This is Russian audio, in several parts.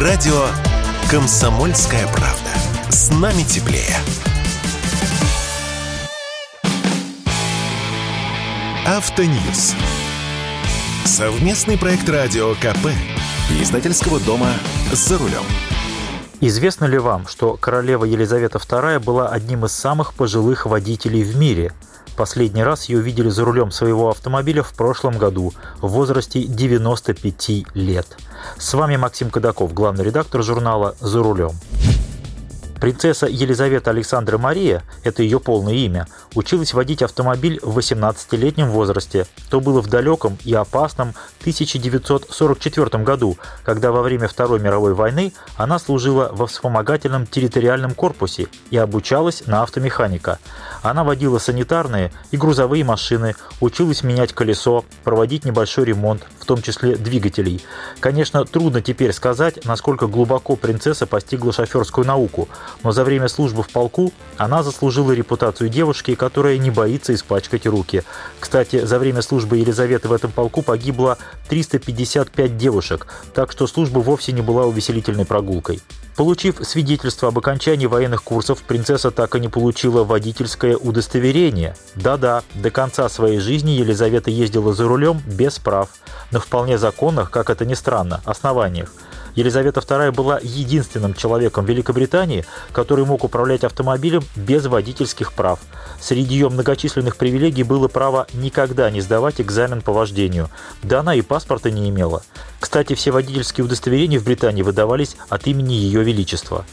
Радио «Комсомольская правда». С нами теплее. Автоньюз. Совместный проект радио КП. Издательского дома «За рулем». Известно ли вам, что королева Елизавета II была одним из самых пожилых водителей в мире? Последний раз ее видели за рулем своего автомобиля в прошлом году в возрасте 95 лет. С вами Максим Кадаков, главный редактор журнала «За рулем». Принцесса Елизавета Александра Мария, это ее полное имя, училась водить автомобиль в 18-летнем возрасте. То было в далеком и опасном 1944 году, когда во время Второй мировой войны она служила во вспомогательном территориальном корпусе и обучалась на автомеханика. Она водила санитарные и грузовые машины, училась менять колесо, проводить небольшой ремонт, в том числе двигателей. Конечно, трудно теперь сказать, насколько глубоко принцесса постигла шоферскую науку, но за время службы в полку она заслужила репутацию девушки, которая не боится испачкать руки. Кстати, за время службы Елизаветы в этом полку погибло 355 девушек, так что служба вовсе не была увеселительной прогулкой. Получив свидетельство об окончании военных курсов, принцесса так и не получила водительское удостоверение. Да-да, до конца своей жизни Елизавета ездила за рулем без прав, на вполне законных, как это ни странно, основаниях. Елизавета II была единственным человеком в Великобритании, который мог управлять автомобилем без водительских прав. Среди ее многочисленных привилегий было право никогда не сдавать экзамен по вождению. Да она и паспорта не имела. Кстати, все водительские удостоверения в Британии выдавались от имени Ее Величества.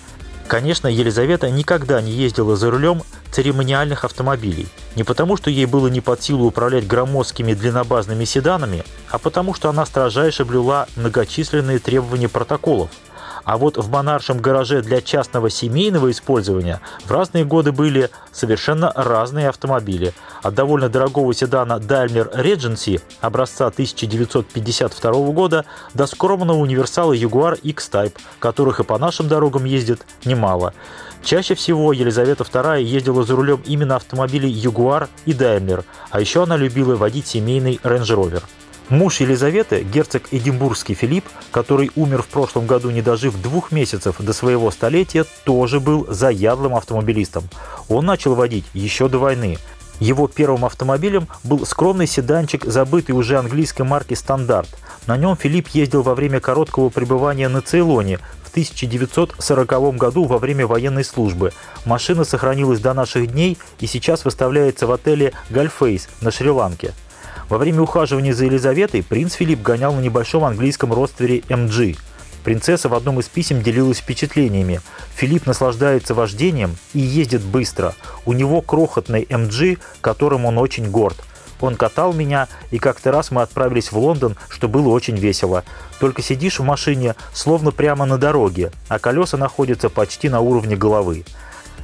Конечно, Елизавета никогда не ездила за рулем церемониальных автомобилей. Не потому, что ей было не под силу управлять громоздкими длиннобазными седанами, а потому, что она строжайше блюла многочисленные требования протоколов – а вот в монаршем гараже для частного семейного использования в разные годы были совершенно разные автомобили. От довольно дорогого седана Daimler Regency образца 1952 года до скромного универсала Jaguar X-Type, которых и по нашим дорогам ездит немало. Чаще всего Елизавета II ездила за рулем именно автомобилей Jaguar и Daimler, а еще она любила водить семейный Range Rover. Муж Елизаветы, герцог Эдинбургский Филипп, который умер в прошлом году, не дожив двух месяцев до своего столетия, тоже был заядлым автомобилистом. Он начал водить еще до войны. Его первым автомобилем был скромный седанчик, забытый уже английской марки «Стандарт». На нем Филипп ездил во время короткого пребывания на Цейлоне в 1940 году во время военной службы. Машина сохранилась до наших дней и сейчас выставляется в отеле «Гальфейс» на Шри-Ланке. Во время ухаживания за Елизаветой принц Филипп гонял на небольшом английском роствере MG. Принцесса в одном из писем делилась впечатлениями. Филипп наслаждается вождением и ездит быстро. У него крохотный MG, которым он очень горд. Он катал меня, и как-то раз мы отправились в Лондон, что было очень весело. Только сидишь в машине, словно прямо на дороге, а колеса находятся почти на уровне головы.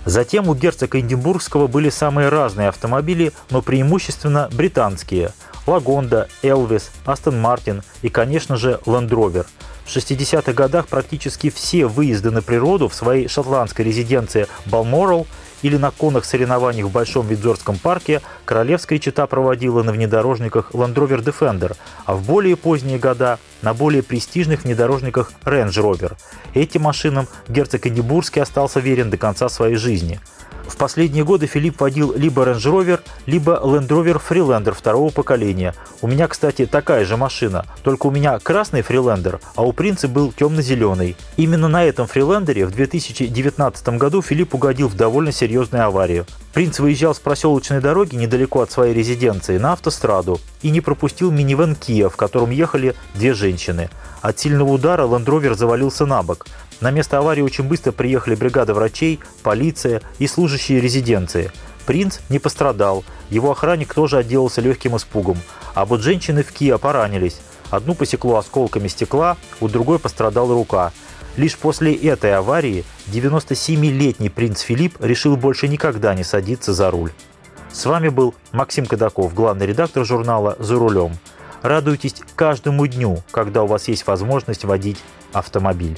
Затем у герцога Эдинбургского были самые разные автомобили, но преимущественно британские – Лагонда, Элвис, Астон Мартин и, конечно же, Land Rover. В 60-х годах практически все выезды на природу в своей шотландской резиденции Балморал или на конных соревнованиях в Большом Видзорском парке королевская чита проводила на внедорожниках Land Rover Defender, а в более поздние года на более престижных внедорожниках Range Rover. Этим машинам герцог Эдинбургский остался верен до конца своей жизни – в последние годы Филипп водил либо Range Rover, либо Land Rover Freelander второго поколения. У меня, кстати, такая же машина, только у меня красный Freelander, а у принца был темно-зеленый. Именно на этом Freelander в 2019 году Филипп угодил в довольно серьезную аварию. Принц выезжал с проселочной дороги недалеко от своей резиденции на автостраду и не пропустил минивэн Kia, в котором ехали две женщины. От сильного удара Land Rover завалился на бок. На место аварии очень быстро приехали бригада врачей, полиция и служащие резиденции. Принц не пострадал, его охранник тоже отделался легким испугом, а вот женщины в Киа поранились. Одну посекло осколками стекла, у другой пострадала рука. Лишь после этой аварии 97-летний принц Филипп решил больше никогда не садиться за руль. С вами был Максим Кадаков, главный редактор журнала «За рулем». Радуйтесь каждому дню, когда у вас есть возможность водить автомобиль.